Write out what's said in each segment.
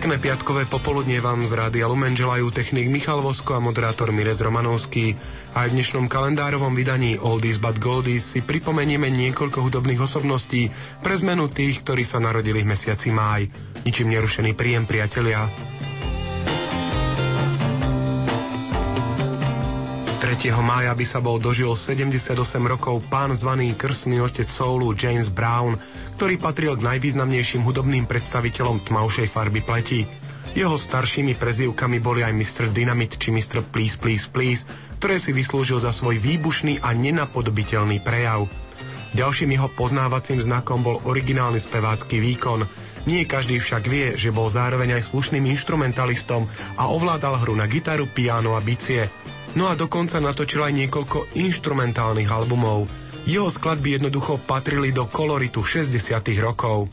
Pekné piatkové popoludnie vám z Rádia Lumen želajú technik Michal Vosko a moderátor Mirez Romanovský. Aj v dnešnom kalendárovom vydaní Oldies but Goldies si pripomenieme niekoľko hudobných osobností pre zmenu tých, ktorí sa narodili v mesiaci máj. Ničím nerušený príjem, priatelia. 3. mája by sa bol dožil 78 rokov pán zvaný krstný otec soulu James Brown, ktorý patril k najvýznamnejším hudobným predstaviteľom tmavšej farby pleti. Jeho staršími prezývkami boli aj Mr. Dynamite či Mr. Please Please Please, ktoré si vyslúžil za svoj výbušný a nenapodobiteľný prejav. Ďalším jeho poznávacím znakom bol originálny spevácky výkon. Nie každý však vie, že bol zároveň aj slušným instrumentalistom a ovládal hru na gitaru, piano a bicie. No a dokonca natočil aj niekoľko instrumentálnych albumov – jeho skladby jednoducho patrili do koloritu 60. rokov.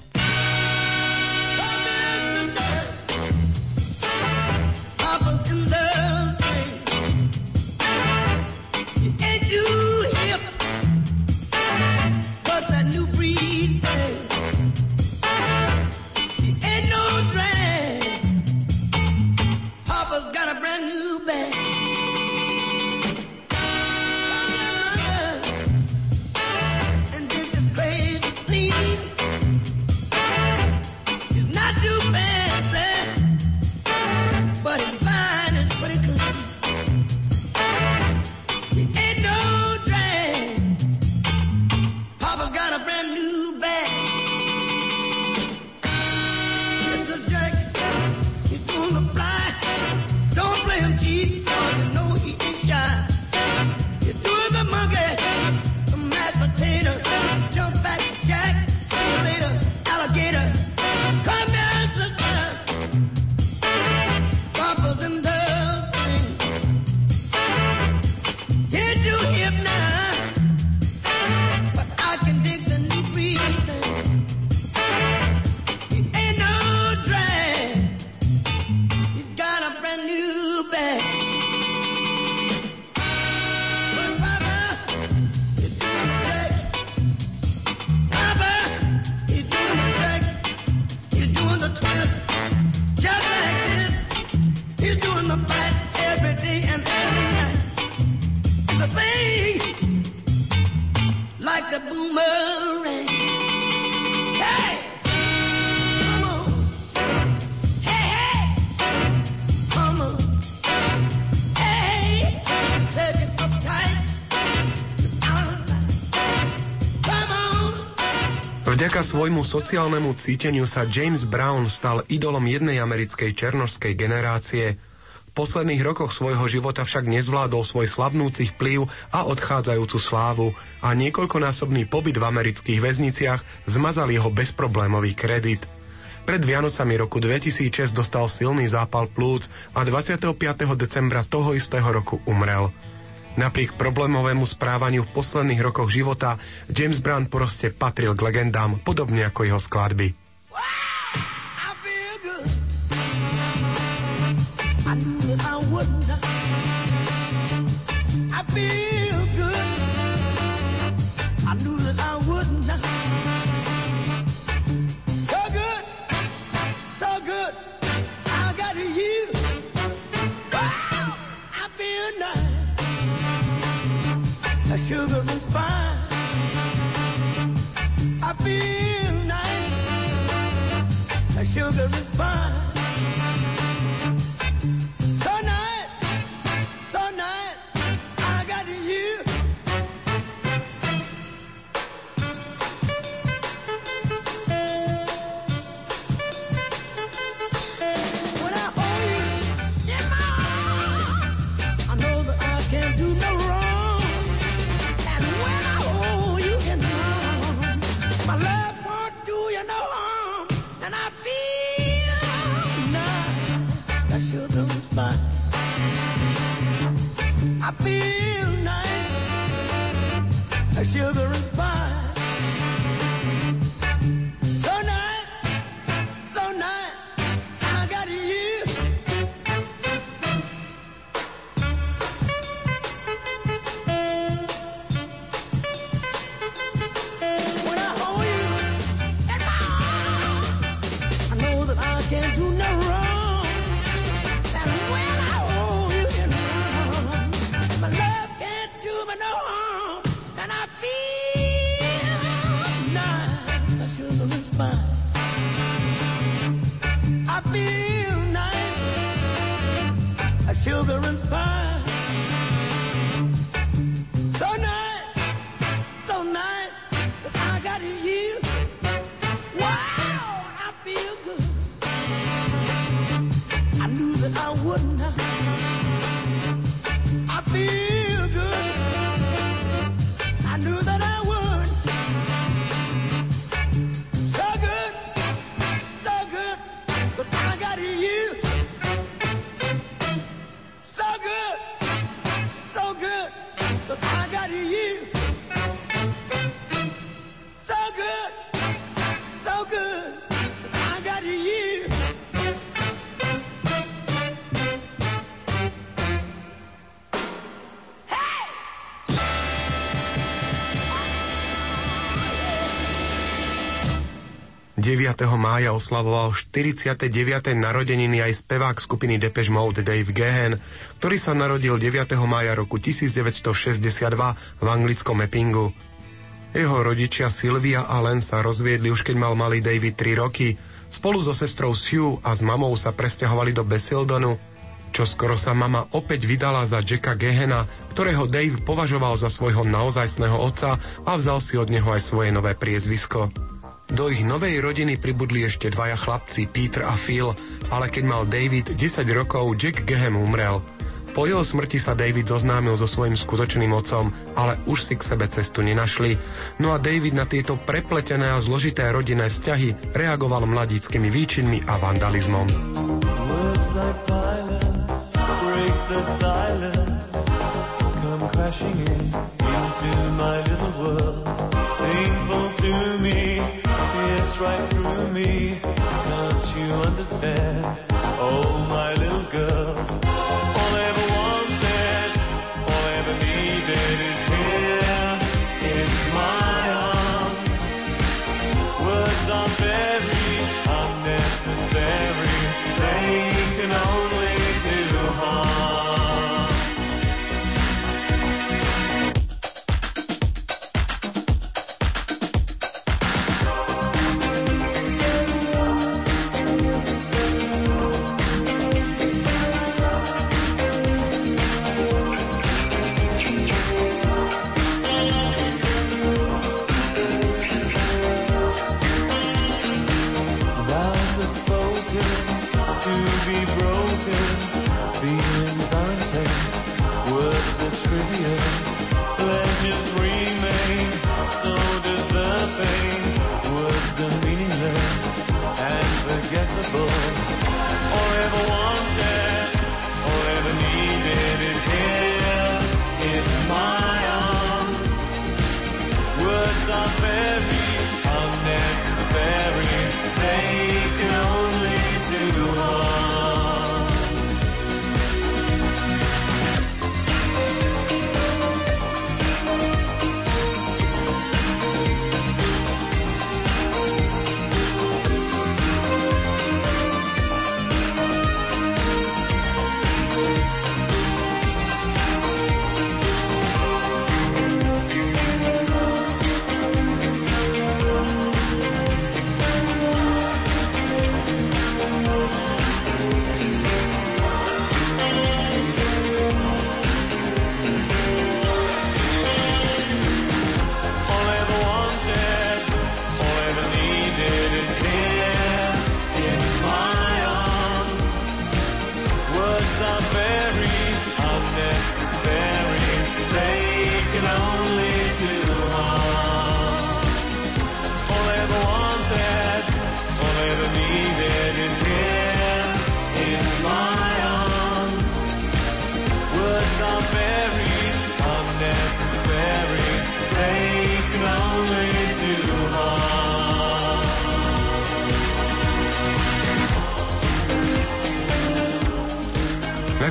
Svojmu sociálnemu cíteniu sa James Brown stal idolom jednej americkej černožskej generácie. V posledných rokoch svojho života však nezvládol svoj slabnúci vplyv a odchádzajúcu slávu a niekoľkonásobný pobyt v amerických väzniciach zmazal jeho bezproblémový kredit. Pred Vianocami roku 2006 dostal silný zápal plúc a 25. decembra toho istého roku umrel. Napriek problémovému správaniu v posledných rokoch života James Brown proste patril k legendám, podobne ako jeho skladby. Sugar and spice. I feel nice, sugar and spice. Feel nice, sugar mája oslavoval 49. narodeniny aj spevák skupiny Depeche Mode Dave Gehen, ktorý sa narodil 9. mája roku 1962 v anglickom Eppingu. Jeho rodičia Sylvia a Len sa rozviedli už keď mal malý David 3 roky. Spolu so sestrou Sue a s mamou sa presťahovali do Basildonu, čo skoro sa mama opäť vydala za Jacka Gehena, ktorého Dave považoval za svojho naozajstného otca a vzal si od neho aj svoje nové priezvisko. Do ich novej rodiny pribudli ešte dvaja chlapci, Peter a Phil, ale keď mal David 10 rokov, Jack Gehem umrel. Po jeho smrti sa David zoznámil so svojím skutočným otcom, ale už si k sebe cestu nenašli. No a David na tieto prepletené a zložité rodinné vzťahy reagoval mladíckými výčinmi a vandalizmom. Come crashing in into my little world. Painful to me, pierce right through me. Can't you understand? Oh, my little girl.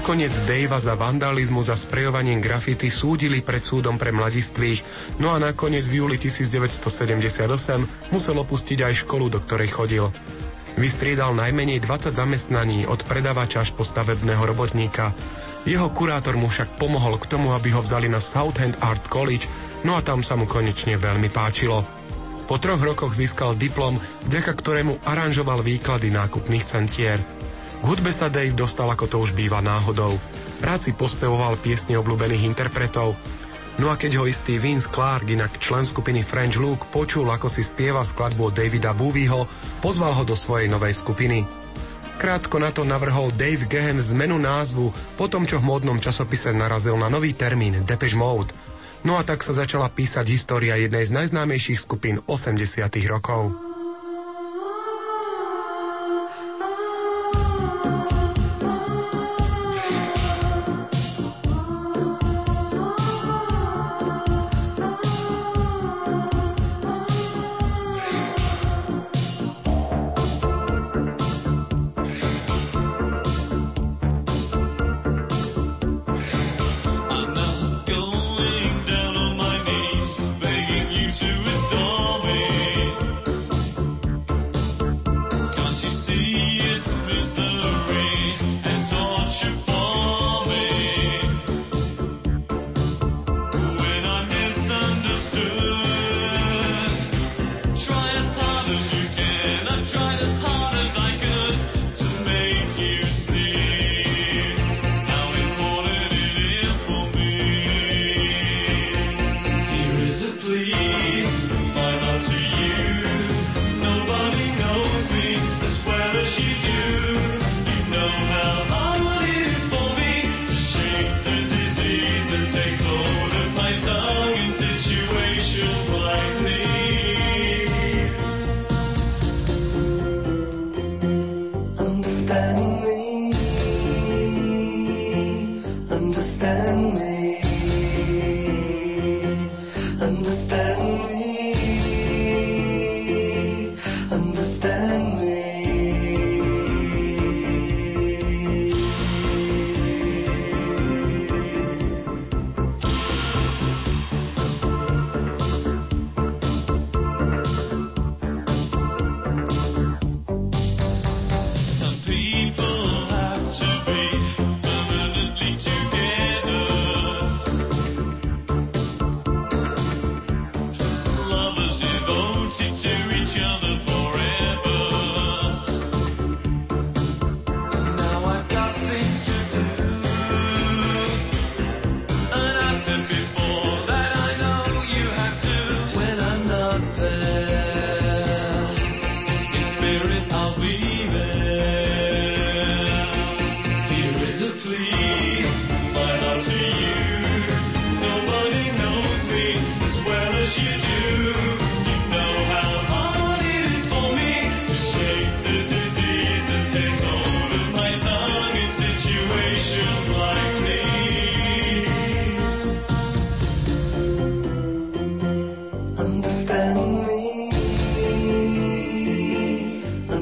Nakoniec Davea za vandalizmus a sprejovaním grafity súdili pred súdom pre mladistvých, no a nakoniec v júli 1978 musel opustiť aj školu, do ktorej chodil. Vystriedal najmenej 20 zamestnaní od predavača až po stavebného robotníka. Jeho kurátor mu však pomohol k tomu, aby ho vzali na Southend Art College, no a tam sa mu konečne veľmi páčilo. Po troch rokoch získal diplom, vďaka ktorému aranžoval výklady nákupných centier. K hudbe sa Dave dostal, ako to už býva náhodou. Rád si pospevoval piesne obľúbených interpretov. No a keď ho istý Vince Clark, inak člen skupiny French Look, počul, ako si spieva skladbu od Davida Bowieho, pozval ho do svojej novej skupiny. Krátko na to navrhol Dave Gehen zmenu názvu po tom, čo v módnom časopise narazil na nový termín Depeche Mode – No a tak sa začala písať história jednej z najznámejších skupín 80 rokov.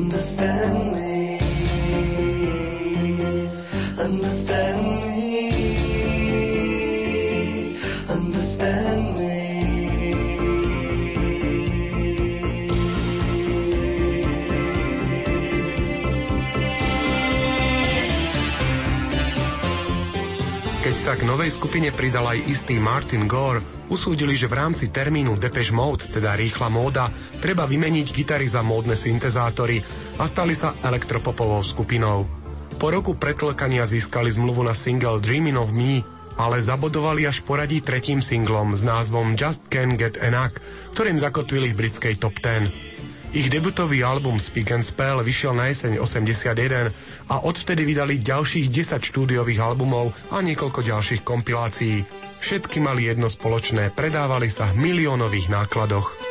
understand me. Understand sa k novej skupine pridal aj istý Martin Gore, usúdili, že v rámci termínu Depeche Mode, teda rýchla móda, treba vymeniť gitary za módne syntezátory a stali sa elektropopovou skupinou. Po roku pretlkania získali zmluvu na single Dreaming of Me, ale zabodovali až poradí tretím singlom s názvom Just Can't Get Enough, ktorým zakotvili v britskej top 10. Ich debutový album Speak and Spell vyšiel na jeseň 81 a odvtedy vydali ďalších 10 štúdiových albumov a niekoľko ďalších kompilácií. Všetky mali jedno spoločné, predávali sa v miliónových nákladoch.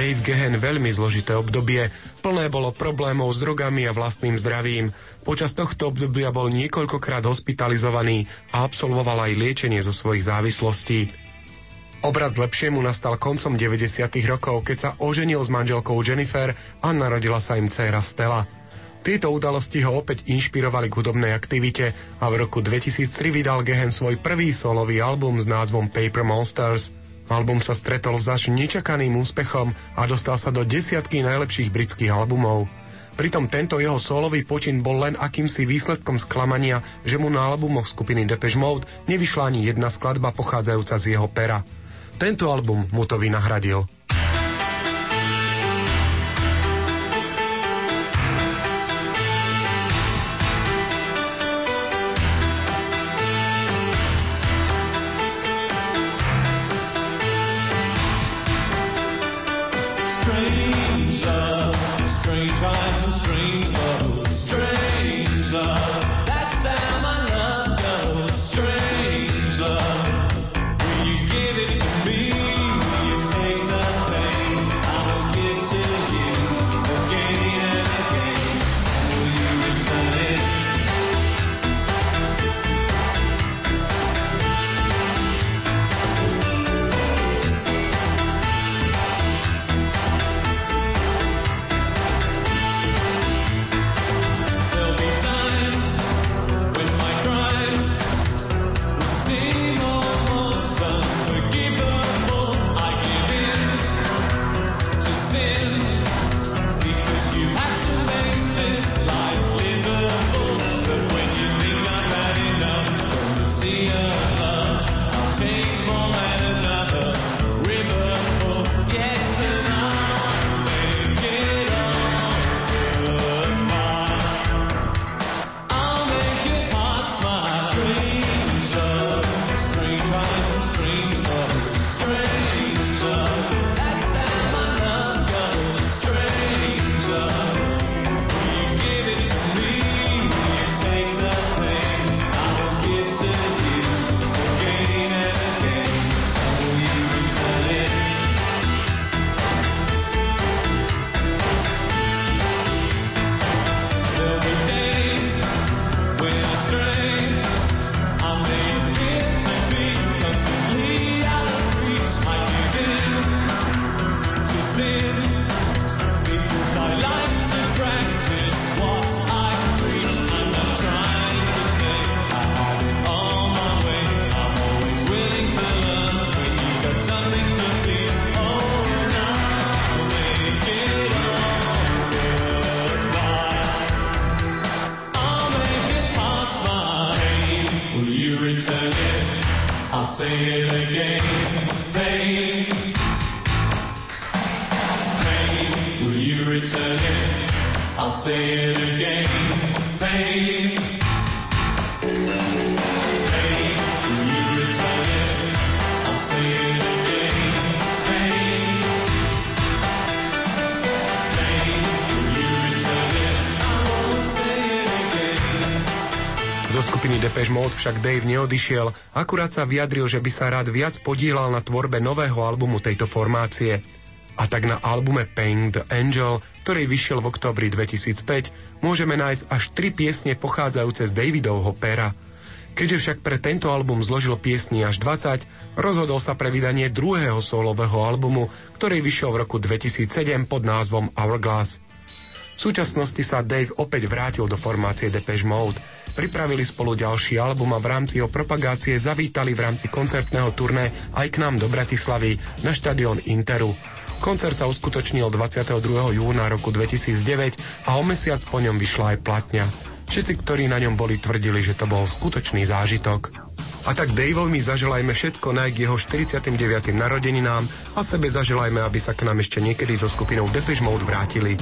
Dave Gehen veľmi zložité obdobie. Plné bolo problémov s drogami a vlastným zdravím. Počas tohto obdobia bol niekoľkokrát hospitalizovaný a absolvoval aj liečenie zo svojich závislostí. Obrad lepšiemu nastal koncom 90. rokov, keď sa oženil s manželkou Jennifer a narodila sa im dcéra Stella. Tieto udalosti ho opäť inšpirovali k hudobnej aktivite a v roku 2003 vydal Gehen svoj prvý solový album s názvom Paper Monsters. Album sa stretol s až nečakaným úspechom a dostal sa do desiatky najlepších britských albumov. Pritom tento jeho solový počin bol len akýmsi výsledkom sklamania, že mu na albumoch skupiny Depeche Mode nevyšla ani jedna skladba pochádzajúca z jeho pera. Tento album mu to vynahradil. And strange však Dave neodišiel, akurát sa vyjadril, že by sa rád viac podielal na tvorbe nového albumu tejto formácie. A tak na albume Paying the Angel, ktorý vyšiel v oktobri 2005, môžeme nájsť až tri piesne pochádzajúce z Davidovho pera. Keďže však pre tento album zložil piesni až 20, rozhodol sa pre vydanie druhého solového albumu, ktorý vyšiel v roku 2007 pod názvom Hourglass. V súčasnosti sa Dave opäť vrátil do formácie Depeche Mode. Pripravili spolu ďalší album a v rámci jeho propagácie zavítali v rámci koncertného turné aj k nám do Bratislavy na štadión Interu. Koncert sa uskutočnil 22. júna roku 2009 a o mesiac po ňom vyšla aj platňa. Všetci, ktorí na ňom boli, tvrdili, že to bol skutočný zážitok. A tak Daveovi zaželajme všetko naj k jeho 49. narodeninám a sebe zaželajme, aby sa k nám ešte niekedy so skupinou Depeche Mode vrátili.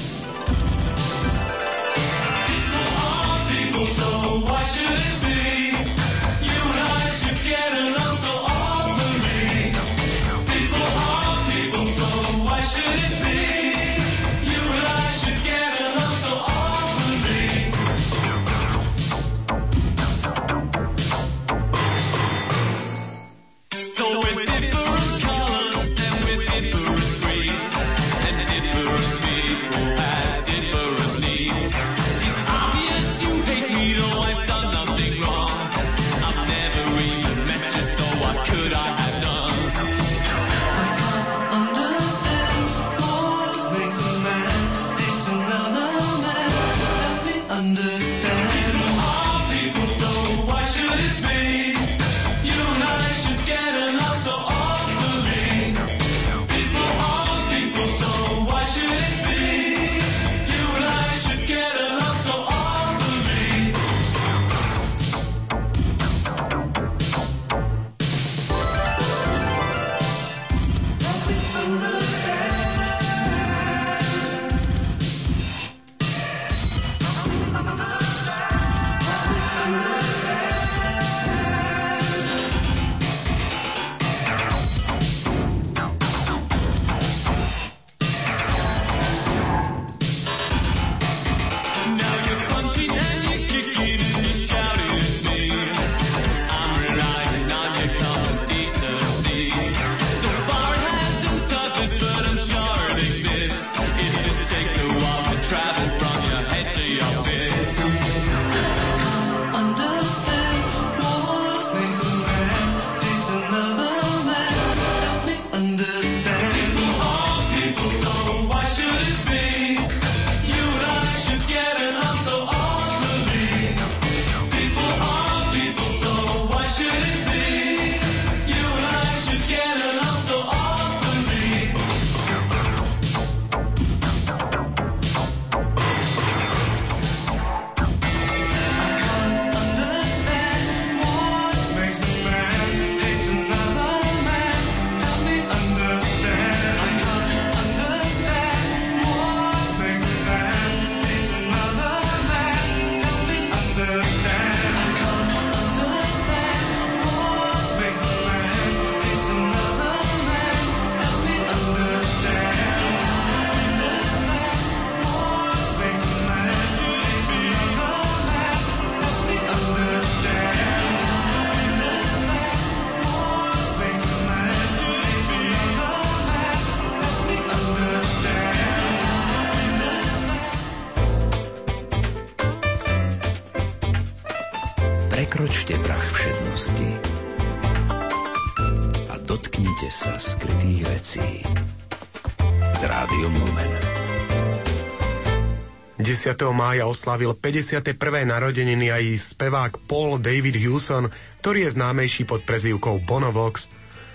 Mája oslavil 51. narodeniny aj spevák Paul David Hewson, ktorý je známejší pod prezývkou Bonovox.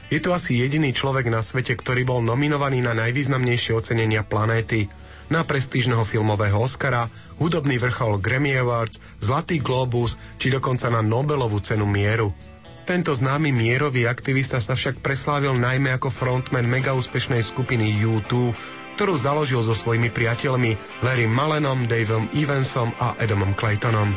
Je to asi jediný človek na svete, ktorý bol nominovaný na najvýznamnejšie ocenenia planéty, na prestížneho filmového Oscara, hudobný vrchol Grammy Awards, Zlatý Globus či dokonca na Nobelovú cenu mieru. Tento známy mierový aktivista sa však preslávil najmä ako frontman mega úspešnej skupiny U2, ktorú založil so svojimi priateľmi Larry Malenom, Daveom Evansom a Adamom Claytonom.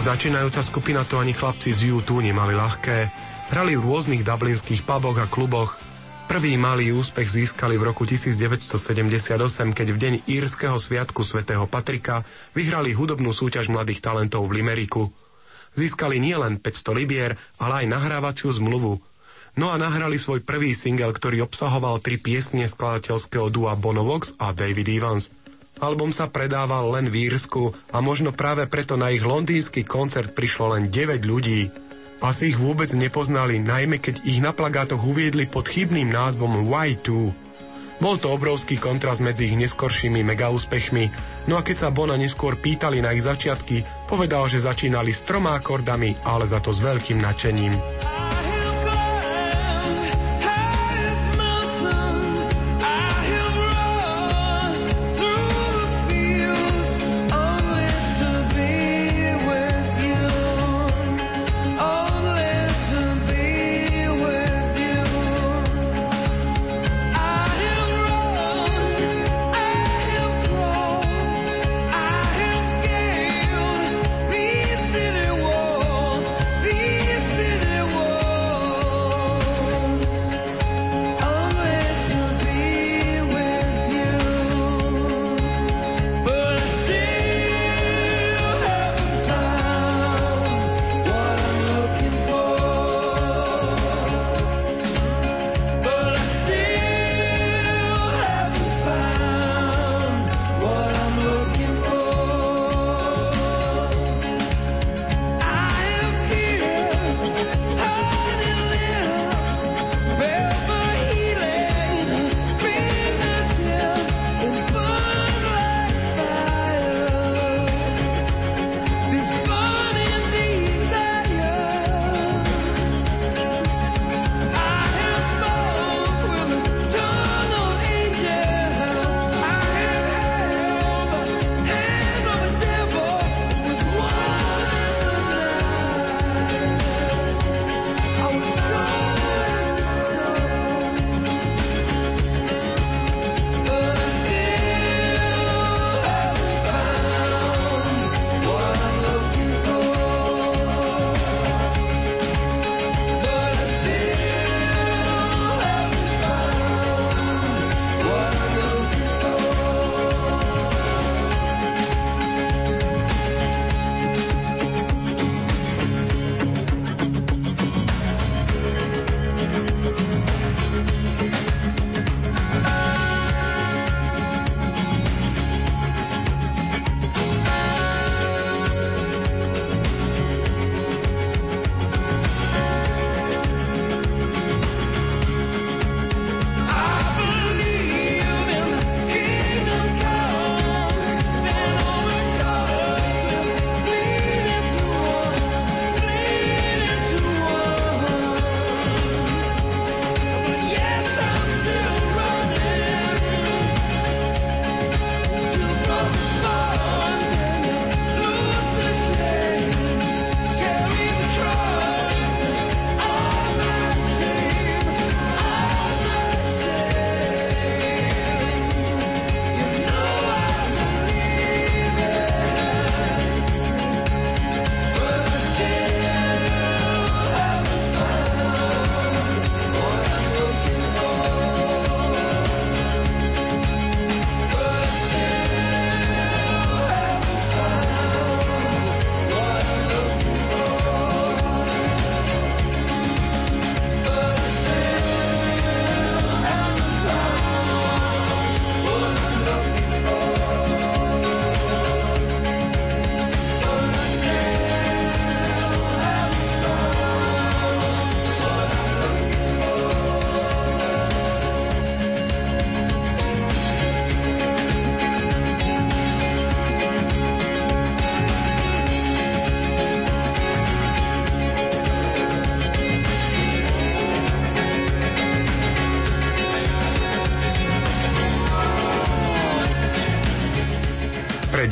Začínajúca skupina to ani chlapci z U2 nemali ľahké. Hrali v rôznych dublinských puboch a kluboch. Prvý malý úspech získali v roku 1978, keď v deň írskeho sviatku svätého Patrika vyhrali hudobnú súťaž mladých talentov v Limeriku. Získali nielen 500 libier, ale aj nahrávaciu zmluvu. No a nahrali svoj prvý single, ktorý obsahoval tri piesne skladateľského dua Bonovox a David Evans. Album sa predával len v Írsku a možno práve preto na ich londýnsky koncert prišlo len 9 ľudí. Asi ich vôbec nepoznali, najmä keď ich na plagátoch uviedli pod chybným názvom Y2. Bol to obrovský kontrast medzi ich neskoršími megaúspechmi, no a keď sa Bona neskôr pýtali na ich začiatky, povedal, že začínali s troma akordami, ale za to s veľkým nadšením.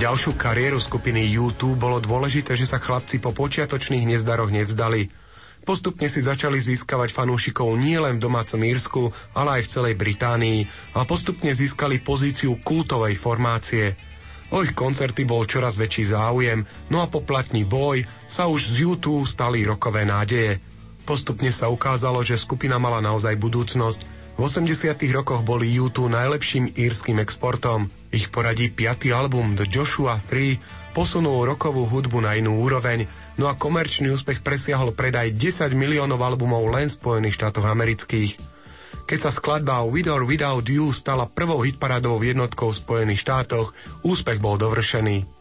Ďalšiu kariéru skupiny U2 bolo dôležité, že sa chlapci po počiatočných nezdaroch nevzdali. Postupne si začali získavať fanúšikov nielen v domácom Írsku, ale aj v celej Británii a postupne získali pozíciu kultovej formácie. O ich koncerty bol čoraz väčší záujem, no a poplatný boj sa už z YouTube stali rokové nádeje. Postupne sa ukázalo, že skupina mala naozaj budúcnosť. V 80 rokoch boli YouTube najlepším írským exportom. Ich poradí piatý album The Joshua Free posunul rokovú hudbu na inú úroveň, no a komerčný úspech presiahol predaj 10 miliónov albumov len v Spojených štátoch amerických. Keď sa skladba With or Without You stala prvou hitparádovou jednotkou v Spojených štátoch, úspech bol dovršený.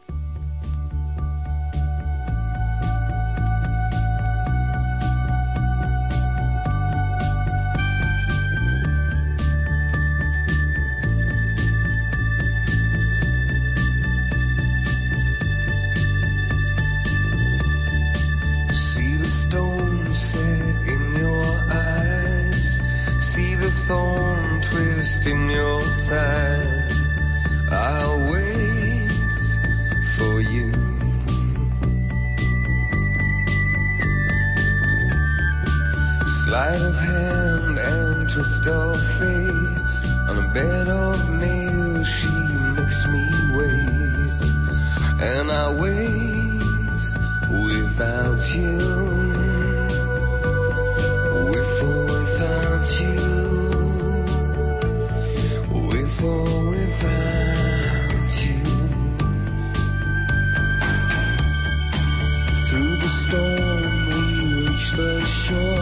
storm, we reach the shore.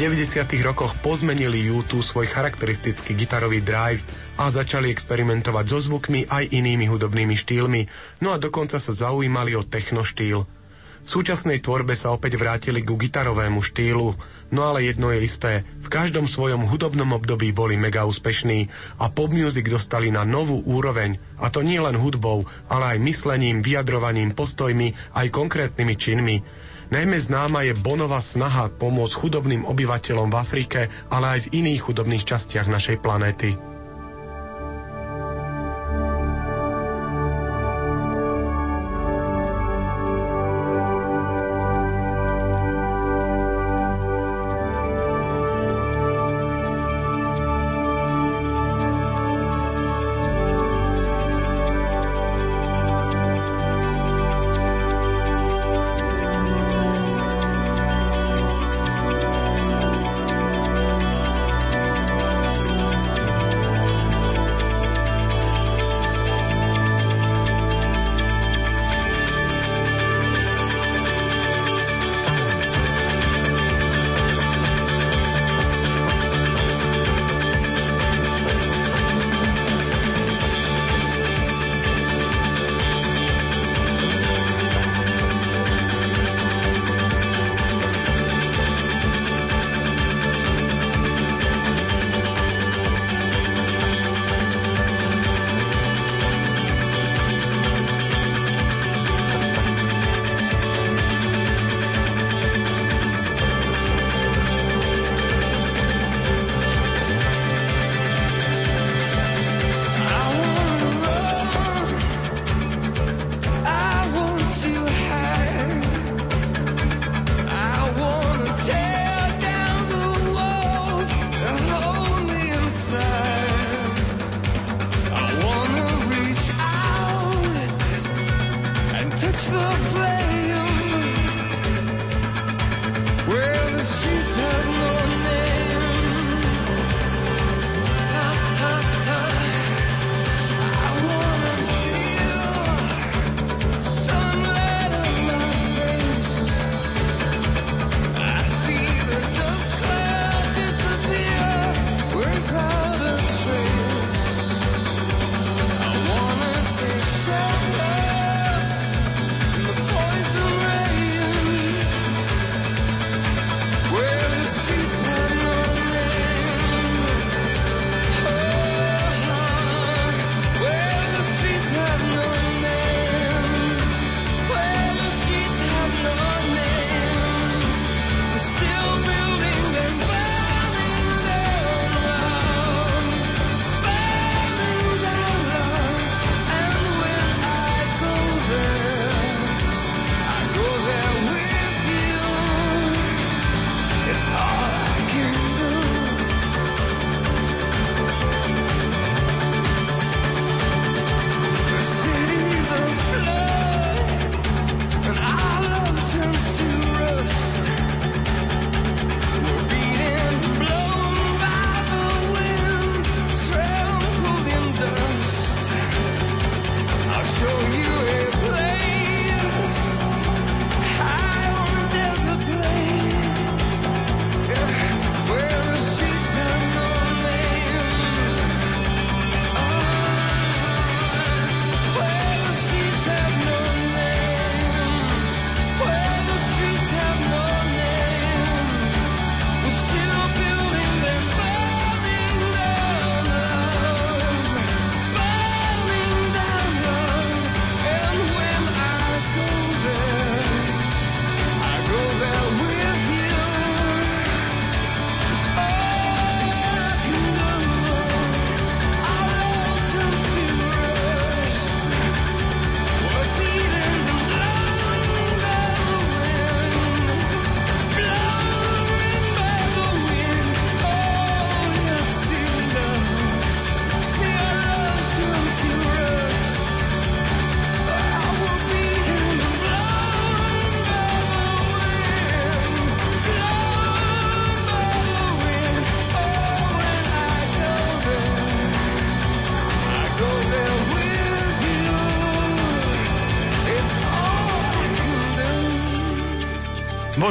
90. rokoch pozmenili U2 svoj charakteristický gitarový drive a začali experimentovať so zvukmi aj inými hudobnými štýlmi, no a dokonca sa zaujímali o techno štýl. V súčasnej tvorbe sa opäť vrátili ku gitarovému štýlu, no ale jedno je isté, v každom svojom hudobnom období boli mega úspešní a pop music dostali na novú úroveň, a to nie len hudbou, ale aj myslením, vyjadrovaním, postojmi, aj konkrétnymi činmi. Najmä známa je Bonová snaha pomôcť chudobným obyvateľom v Afrike, ale aj v iných chudobných častiach našej planéty.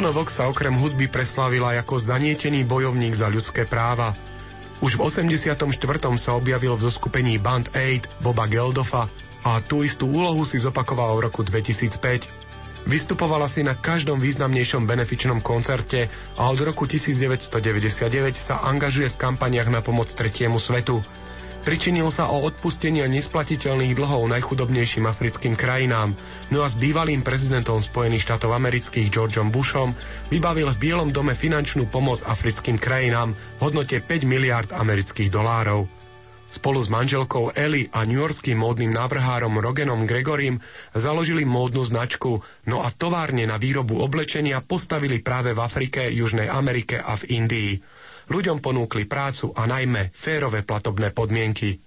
Bono Vox sa okrem hudby preslávila ako zanietený bojovník za ľudské práva. Už v 84. sa objavil v zoskupení Band Aid Boba Geldofa a tú istú úlohu si zopakoval v roku 2005. Vystupovala si na každom významnejšom benefičnom koncerte a od roku 1999 sa angažuje v kampaniach na pomoc tretiemu svetu. Pričinil sa o odpustenie nesplatiteľných dlhov najchudobnejším africkým krajinám, no a s bývalým prezidentom Spojených štátov amerických Georgeom Bushom vybavil v Bielom dome finančnú pomoc africkým krajinám v hodnote 5 miliard amerických dolárov. Spolu s manželkou Ellie a newyorským módnym návrhárom Rogenom Gregorim založili módnu značku, no a továrne na výrobu oblečenia postavili práve v Afrike, Južnej Amerike a v Indii ľuďom ponúkli prácu a najmä férové platobné podmienky.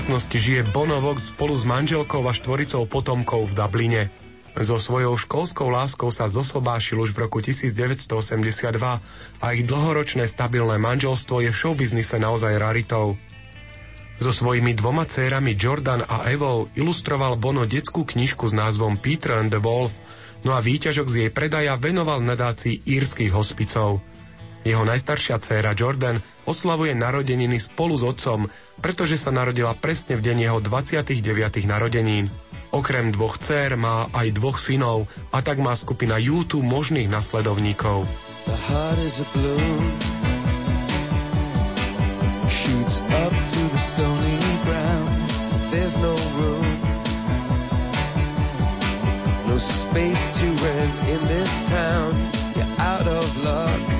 Súčasnosti žije Bono Vox spolu s manželkou a štvoricou potomkov v Dubline. So svojou školskou láskou sa zosobášil už v roku 1982 a ich dlhoročné stabilné manželstvo je v showbiznise naozaj raritou. So svojimi dvoma cérami Jordan a Evou ilustroval Bono detskú knižku s názvom Peter and the Wolf, no a výťažok z jej predaja venoval nadácii írskych hospicov. Jeho najstaršia dcéra Jordan oslavuje narodeniny spolu s otcom, pretože sa narodila presne v deň jeho 29. narodenín. Okrem dvoch dcér má aj dvoch synov a tak má skupina YouTube možných nasledovníkov. The heart is a balloon Shoots up through the stony ground There's no room No space to rent in this town You're out of luck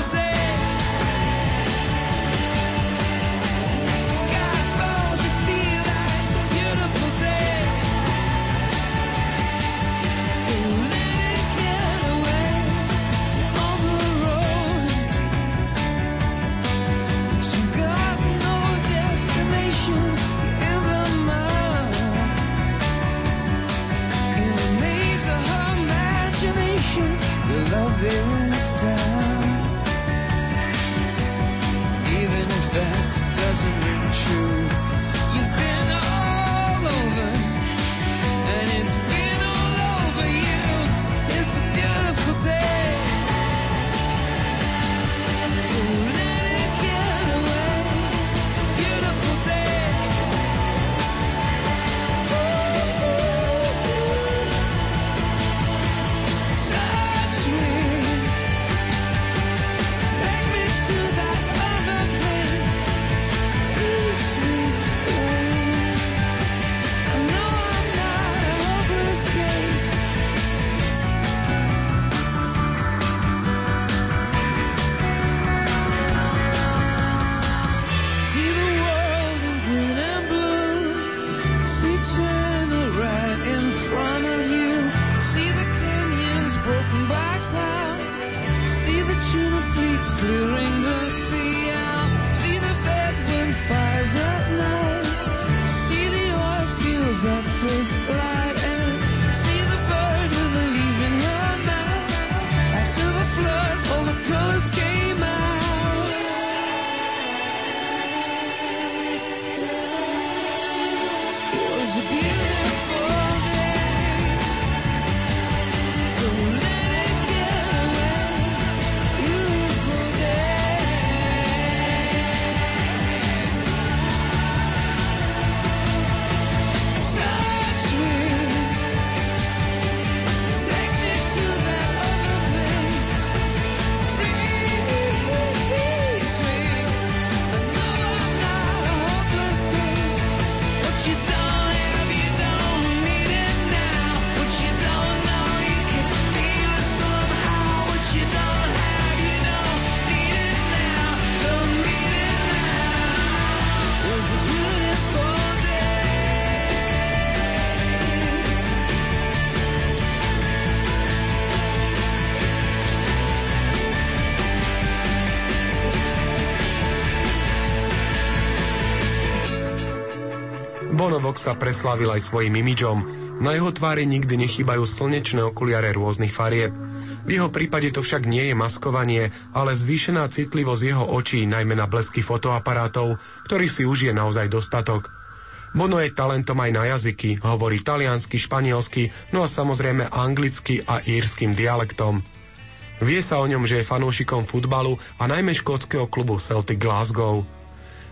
Vox sa preslávil aj svojim imidžom. Na jeho tvári nikdy nechýbajú slnečné okuliare rôznych farieb. V jeho prípade to však nie je maskovanie, ale zvýšená citlivosť jeho očí, najmä na blesky fotoaparátov, ktorých si užije naozaj dostatok. Bono je talentom aj na jazyky, hovorí taliansky, španielsky, no a samozrejme anglicky a írskym dialektom. Vie sa o ňom, že je fanúšikom futbalu a najmä škótskeho klubu Celtic Glasgow.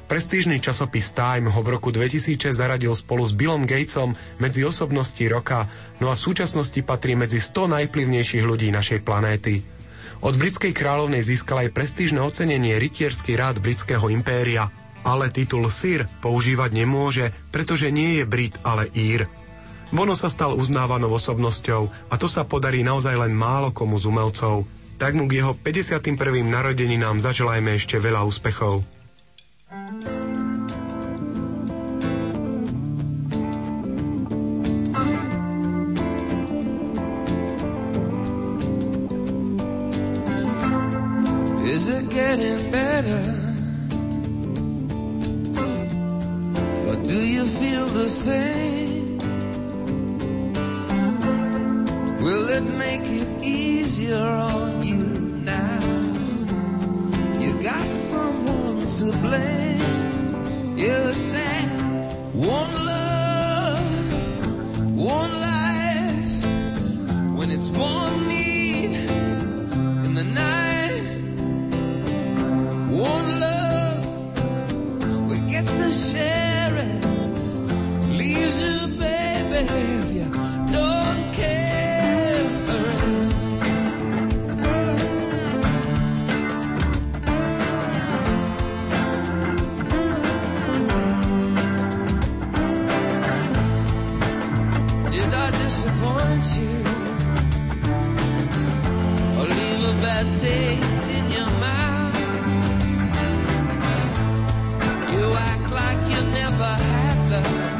Prestížny časopis Time ho v roku 2006 zaradil spolu s Billom Gatesom medzi osobnosti roka, no a v súčasnosti patrí medzi 100 najplyvnejších ľudí našej planéty. Od britskej kráľovnej získal aj prestížne ocenenie rytierský rád britského impéria, ale titul Sir používať nemôže, pretože nie je Brit, ale Ír. Bono sa stal uznávanou osobnosťou a to sa podarí naozaj len málo komu z umelcov. Tak mu k jeho 51. narodení nám zaželajme ešte veľa úspechov. Is it getting better? Or do you feel the same? Will it make it easier on you now? You got someone to blame. You're saying one love, one life. When it's one need in the night, one love, we get to share it. Leaves you, baby. Never had love.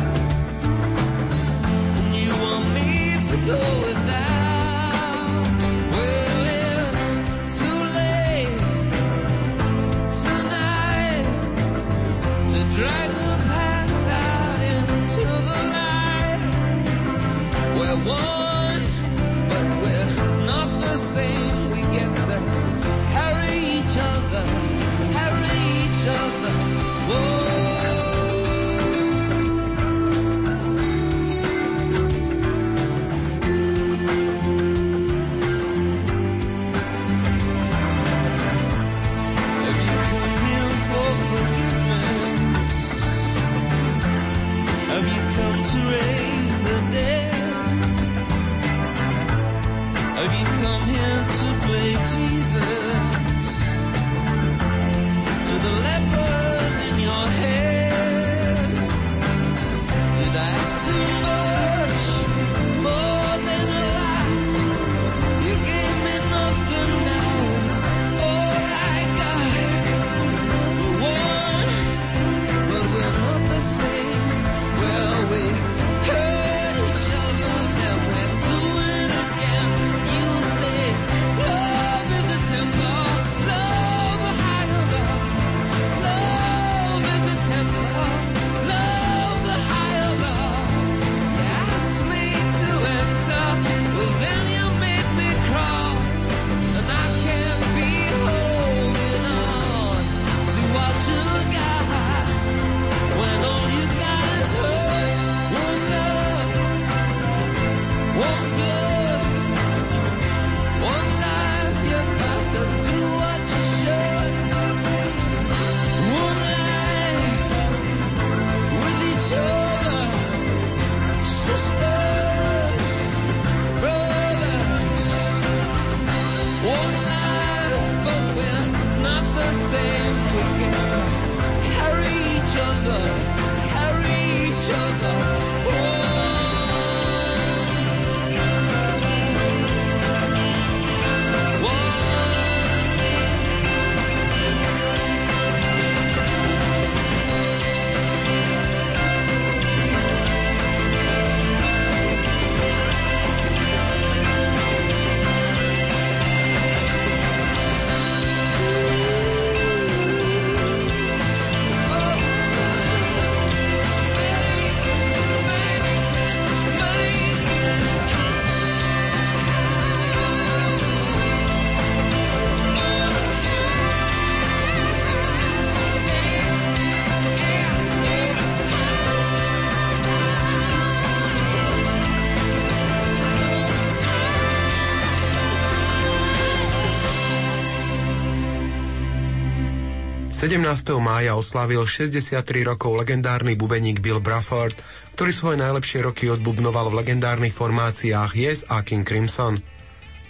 17. mája oslávil 63 rokov legendárny bubeník Bill Brafford, ktorý svoje najlepšie roky odbubnoval v legendárnych formáciách Yes a King Crimson.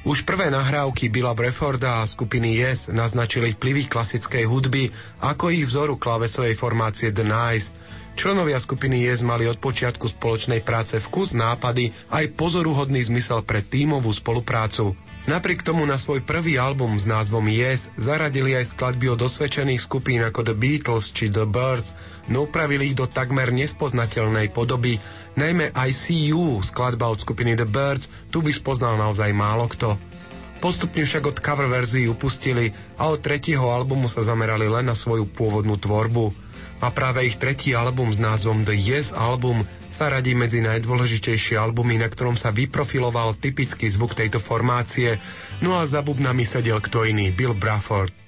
Už prvé nahrávky Billa Breforda a skupiny Yes naznačili vplyvy klasickej hudby ako ich vzoru klavesovej formácie The Nice. Členovia skupiny Yes mali od počiatku spoločnej práce vkus, nápady aj pozoruhodný zmysel pre tímovú spoluprácu. Napriek tomu na svoj prvý album s názvom Yes zaradili aj skladby od osvedčených skupín ako The Beatles či The Birds, no upravili ich do takmer nespoznateľnej podoby, najmä I See You, skladba od skupiny The Birds, tu by spoznal naozaj málo kto. Postupne však od cover verzií upustili a od tretieho albumu sa zamerali len na svoju pôvodnú tvorbu. A práve ich tretí album s názvom The Yes Album sa radí medzi najdôležitejšie albumy, na ktorom sa vyprofiloval typický zvuk tejto formácie, no a za bubnami sedel kto iný, Bill Bruford.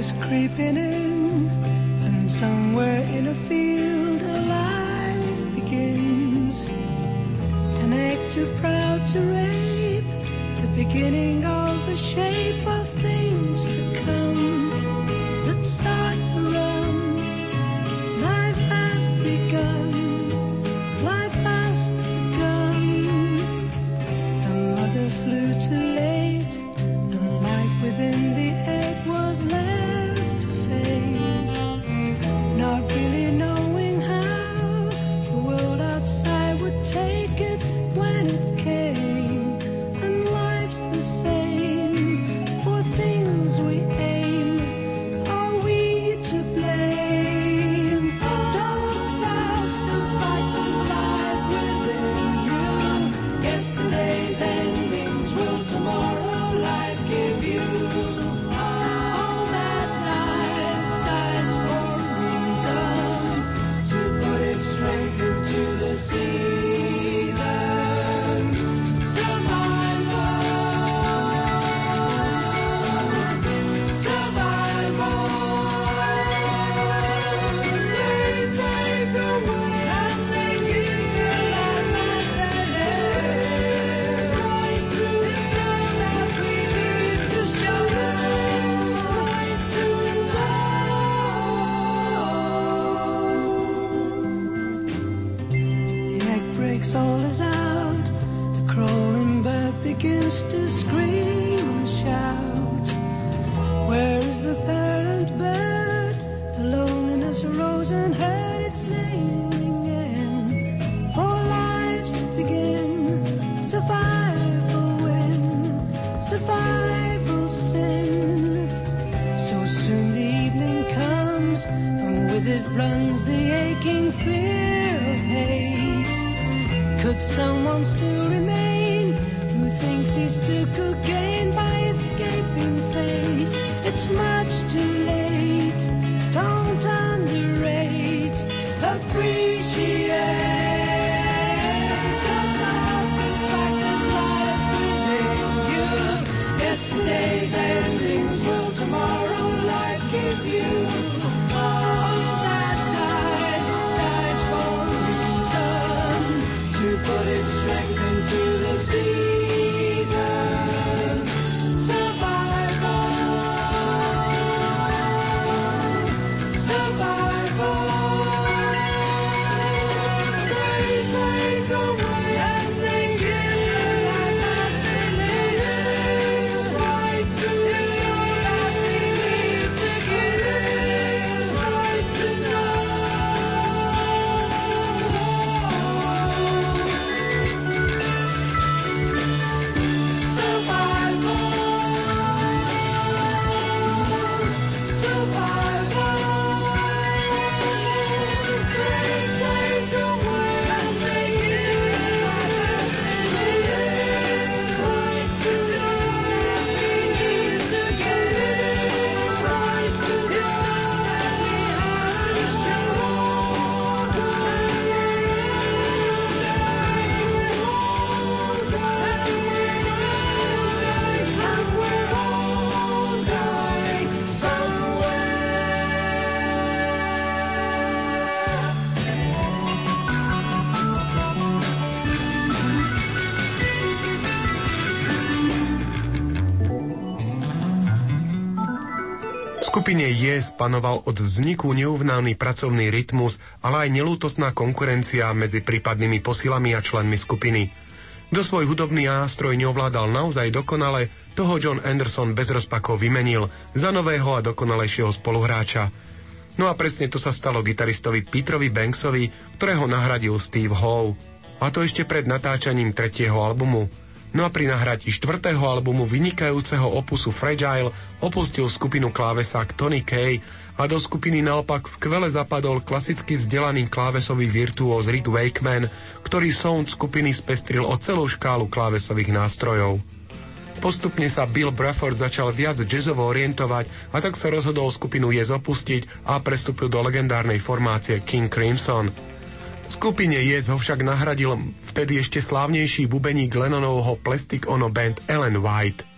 Is creeping in, Could someone still remain who thinks he's still could gain by escaping fate? It's my skupine Yes panoval od vzniku neuvnány pracovný rytmus, ale aj nelútostná konkurencia medzi prípadnými posilami a členmi skupiny. Kto svoj hudobný nástroj neovládal naozaj dokonale, toho John Anderson bez rozpakov vymenil za nového a dokonalejšieho spoluhráča. No a presne to sa stalo gitaristovi Petrovi Banksovi, ktorého nahradil Steve Howe. A to ešte pred natáčaním tretieho albumu. No a pri nahratí štvrtého albumu vynikajúceho opusu Fragile opustil skupinu klávesák Tony Kay a do skupiny naopak skvele zapadol klasicky vzdelaný klávesový virtuóz Rick Wakeman, ktorý sound skupiny spestril o celú škálu klávesových nástrojov. Postupne sa Bill Brafford začal viac jazzovo orientovať a tak sa rozhodol skupinu Yes opustiť a prestúpil do legendárnej formácie King Crimson – skupine Yes ho však nahradil vtedy ešte slávnejší bubeník Lennonovho Plastic Ono Band Ellen White.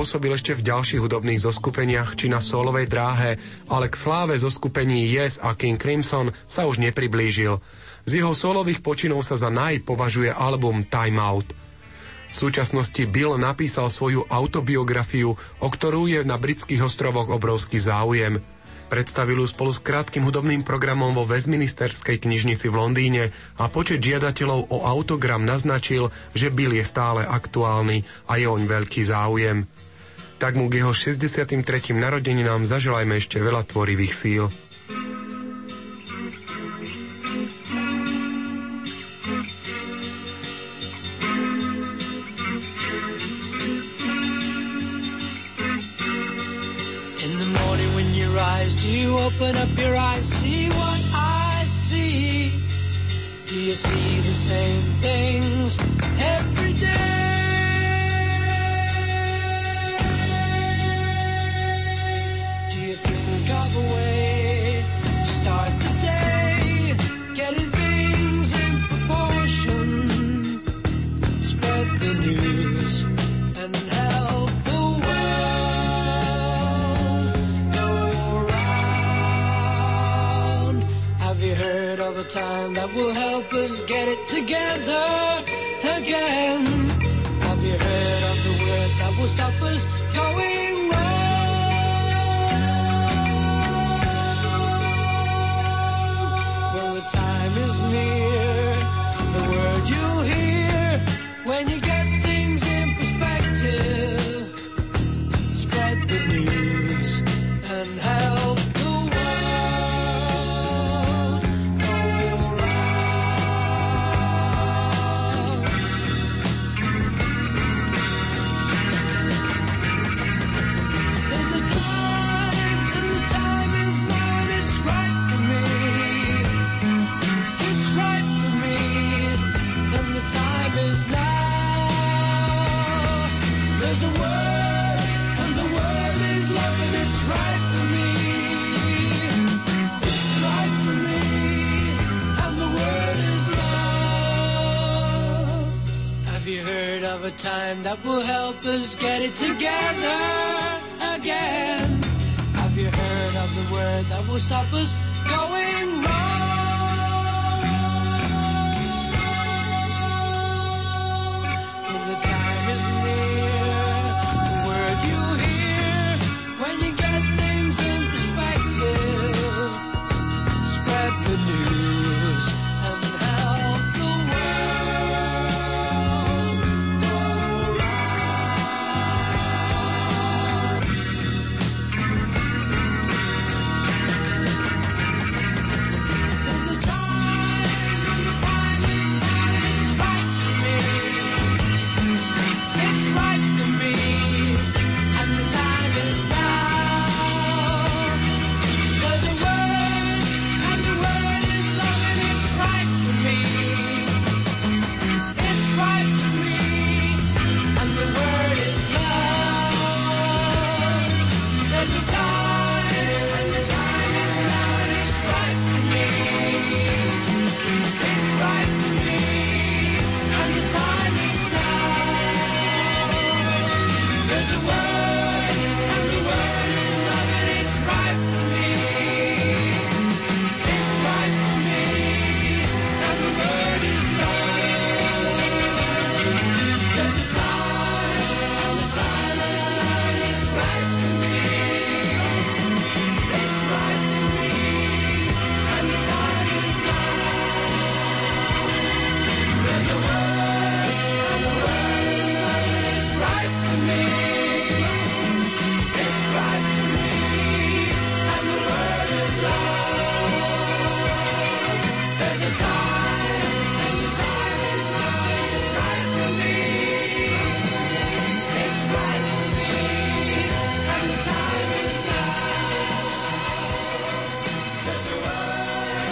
pôsobil ešte v ďalších hudobných zoskupeniach či na solovej dráhe, ale k sláve zoskupení Yes a King Crimson sa už nepriblížil. Z jeho solových počinov sa za naj považuje album Time Out. V súčasnosti Bill napísal svoju autobiografiu, o ktorú je na britských ostrovoch obrovský záujem. Predstavil ju spolu s krátkým hudobným programom vo Westminsterskej knižnici v Londýne a počet žiadateľov o autogram naznačil, že Bill je stále aktuálny a je oň veľký záujem tak mu k jeho 63. narodeninám zaželajme ešte veľa tvorivých síl. Open up your eyes, see what I see? Do you see the same things every day? time that will help us get it together again. Have you heard of the word that will stop us? that will help us get it together again. Have you heard of the word that will stop us?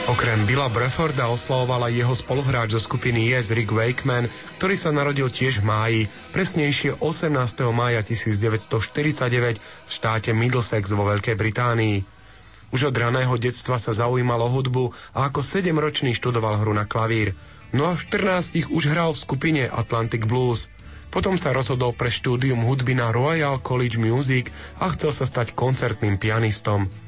Okrem Billa Breforda oslavovala jeho spoluhráč zo skupiny Yes Rick Wakeman, ktorý sa narodil tiež v máji, presnejšie 18. mája 1949 v štáte Middlesex vo Veľkej Británii. Už od raného detstva sa zaujímal o hudbu a ako 7 ročný študoval hru na klavír. No a v 14 už hral v skupine Atlantic Blues. Potom sa rozhodol pre štúdium hudby na Royal College Music a chcel sa stať koncertným pianistom.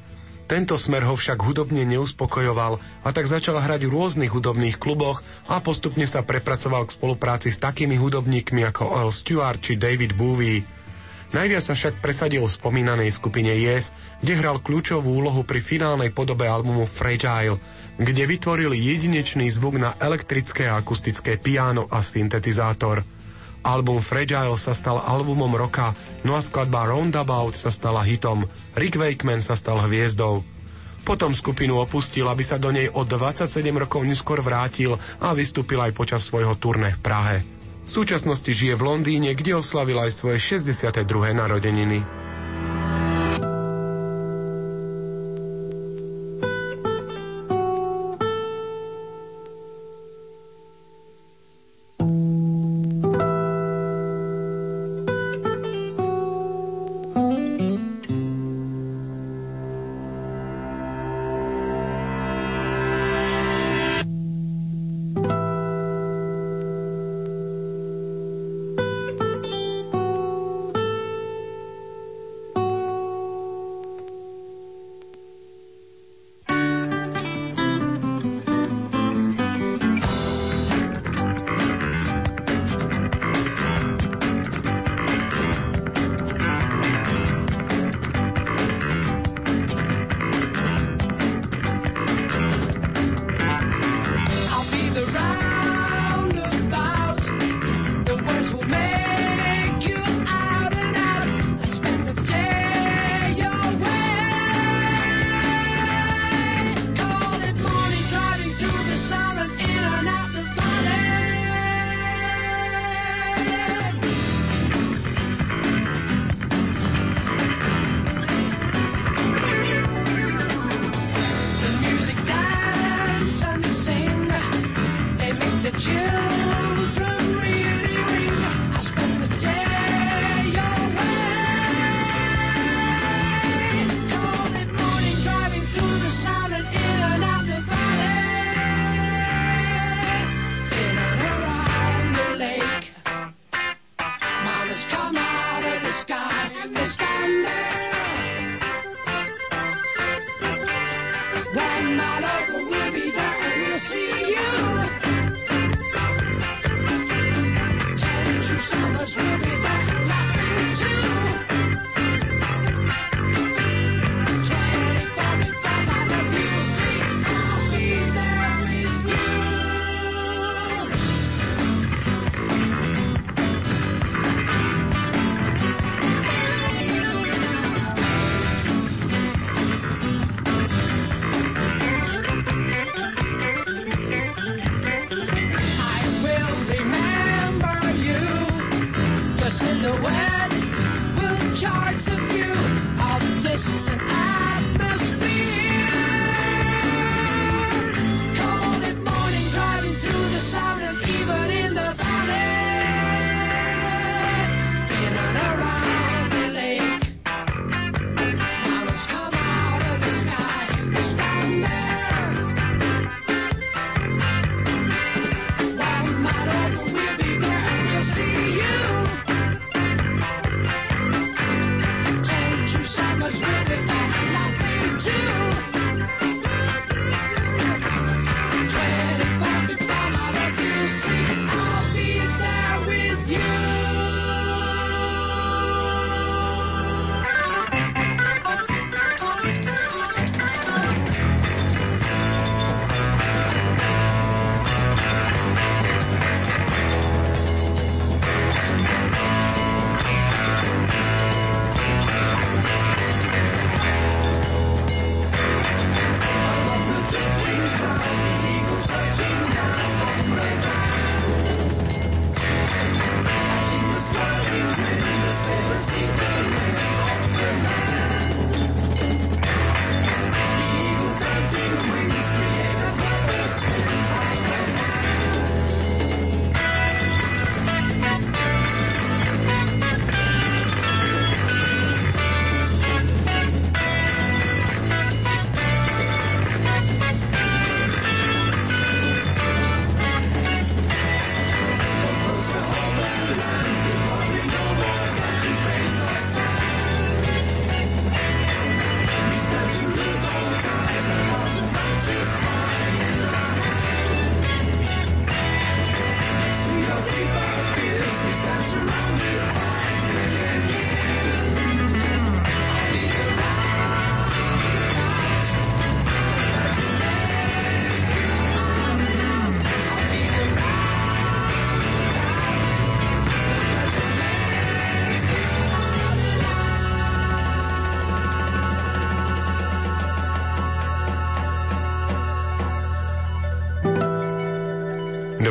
Tento smer ho však hudobne neuspokojoval a tak začal hrať v rôznych hudobných kluboch a postupne sa prepracoval k spolupráci s takými hudobníkmi ako Earl Stewart či David Bowie. Najviac sa však presadil v spomínanej skupine Yes, kde hral kľúčovú úlohu pri finálnej podobe albumu Fragile, kde vytvoril jedinečný zvuk na elektrické a akustické piano a syntetizátor. Album Fragile sa stal albumom roka, no a skladba Roundabout sa stala hitom, Rick Wakeman sa stal hviezdou. Potom skupinu opustil, aby sa do nej o 27 rokov neskôr vrátil a vystúpil aj počas svojho turné v Prahe. V súčasnosti žije v Londýne, kde oslavil aj svoje 62. narodeniny.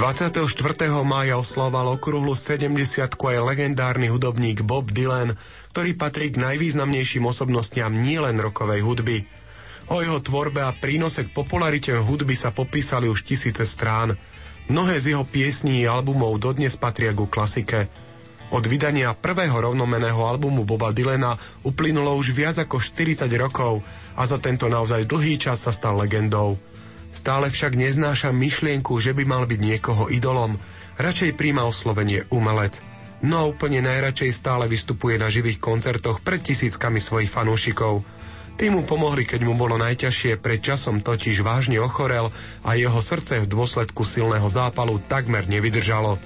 24. mája oslával okrúhlu 70 aj legendárny hudobník Bob Dylan, ktorý patrí k najvýznamnejším osobnostiam nielen rokovej hudby. O jeho tvorbe a prínose k popularite hudby sa popísali už tisíce strán. Mnohé z jeho piesní a albumov dodnes patria ku klasike. Od vydania prvého rovnomeného albumu Boba Dylana uplynulo už viac ako 40 rokov a za tento naozaj dlhý čas sa stal legendou. Stále však neznáša myšlienku, že by mal byť niekoho idolom. Radšej príjma oslovenie umelec. No a úplne najradšej stále vystupuje na živých koncertoch pred tisíckami svojich fanúšikov. Tí mu pomohli, keď mu bolo najťažšie, pred časom totiž vážne ochorel a jeho srdce v dôsledku silného zápalu takmer nevydržalo.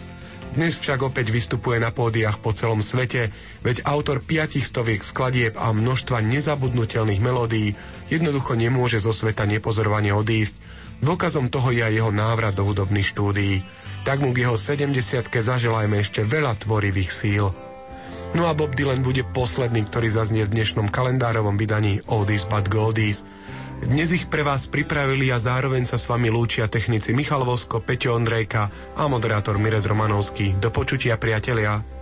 Dnes však opäť vystupuje na pódiach po celom svete, veď autor piatich stoviek skladieb a množstva nezabudnutelných melódií jednoducho nemôže zo sveta nepozorovane odísť. Dôkazom toho je aj jeho návrat do hudobných štúdií. Tak mu k jeho 70 zaželajme ešte veľa tvorivých síl. No a Bob Dylan bude posledný, ktorý zaznie v dnešnom kalendárovom vydaní Oldies but Goldies. Dnes ich pre vás pripravili a zároveň sa s vami lúčia technici Michal Vosko, Peťo Ondrejka a moderátor Mirez Romanovský. Do počutia, priatelia.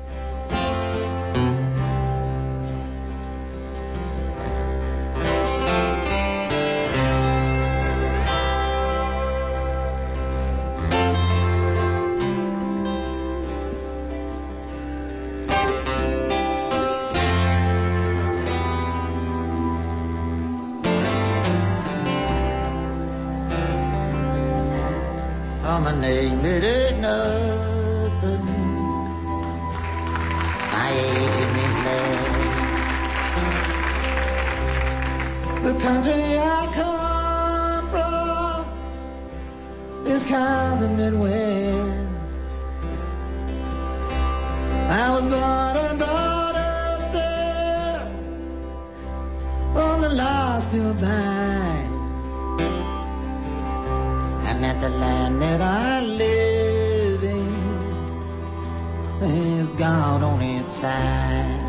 Is God on its side.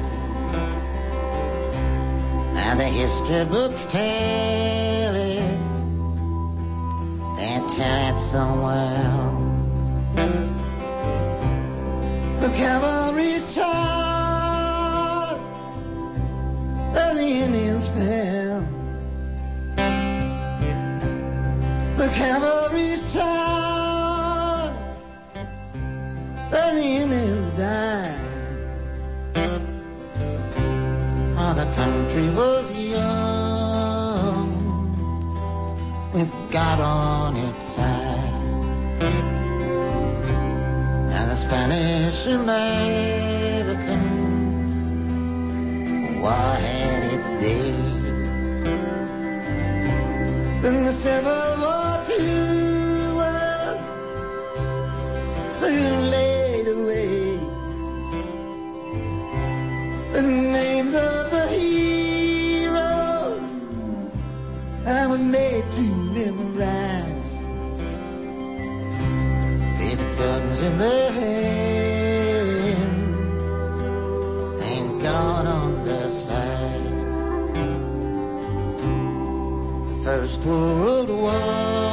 Now the history books tell it, they tell it so well. The cavalry's charged and the Indians fell. The cavalry's charged and the Indians died. Oh, the country was young with God on its side. And the Spanish American war had its day. Then the Civil War too was soon laid was made to memorize. With guns in their hands and God on their side. The First World War,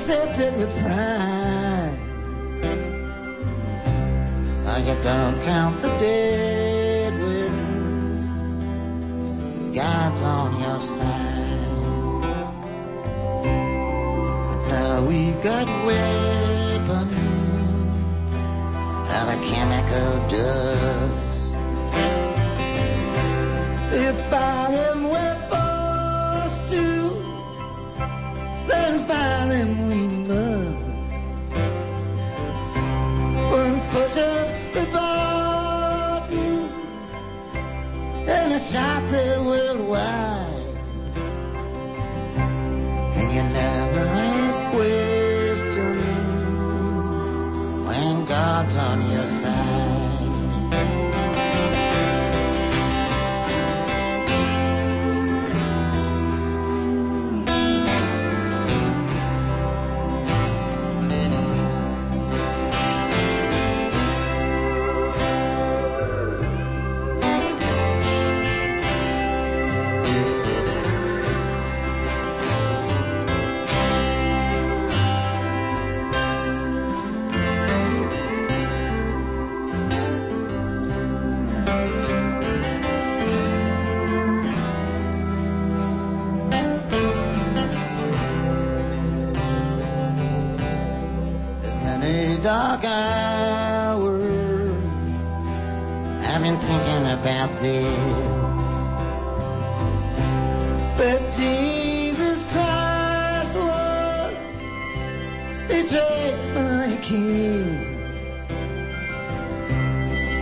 accept it with pride. Now you don't count the dead when God's on your side. But now we got weapons of a chemical dust. If I am we're forced to, then fire them Of the button and a shot there worldwide. And you never ask questions when God's on your side. Dark hour. I've been thinking about this. That Jesus Christ was betrayed by a king.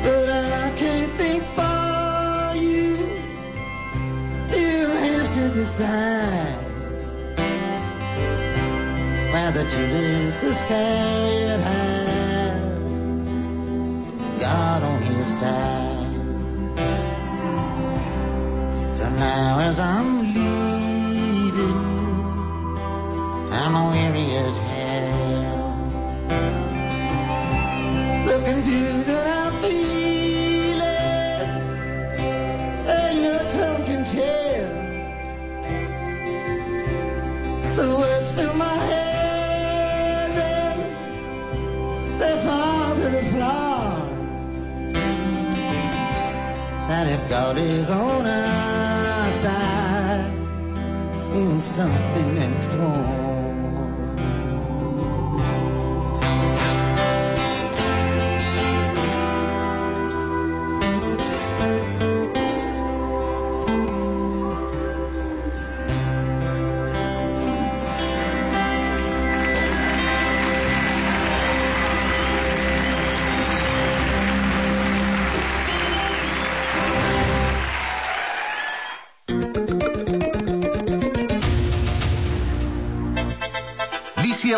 But I can't think for you. You have to decide whether Judas Iscariot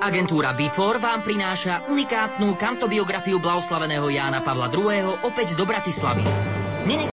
Agentúra Before vám prináša unikátnu kantobiografiu blahoslaveného Jána Pavla II. opäť do Bratislavy. Nene-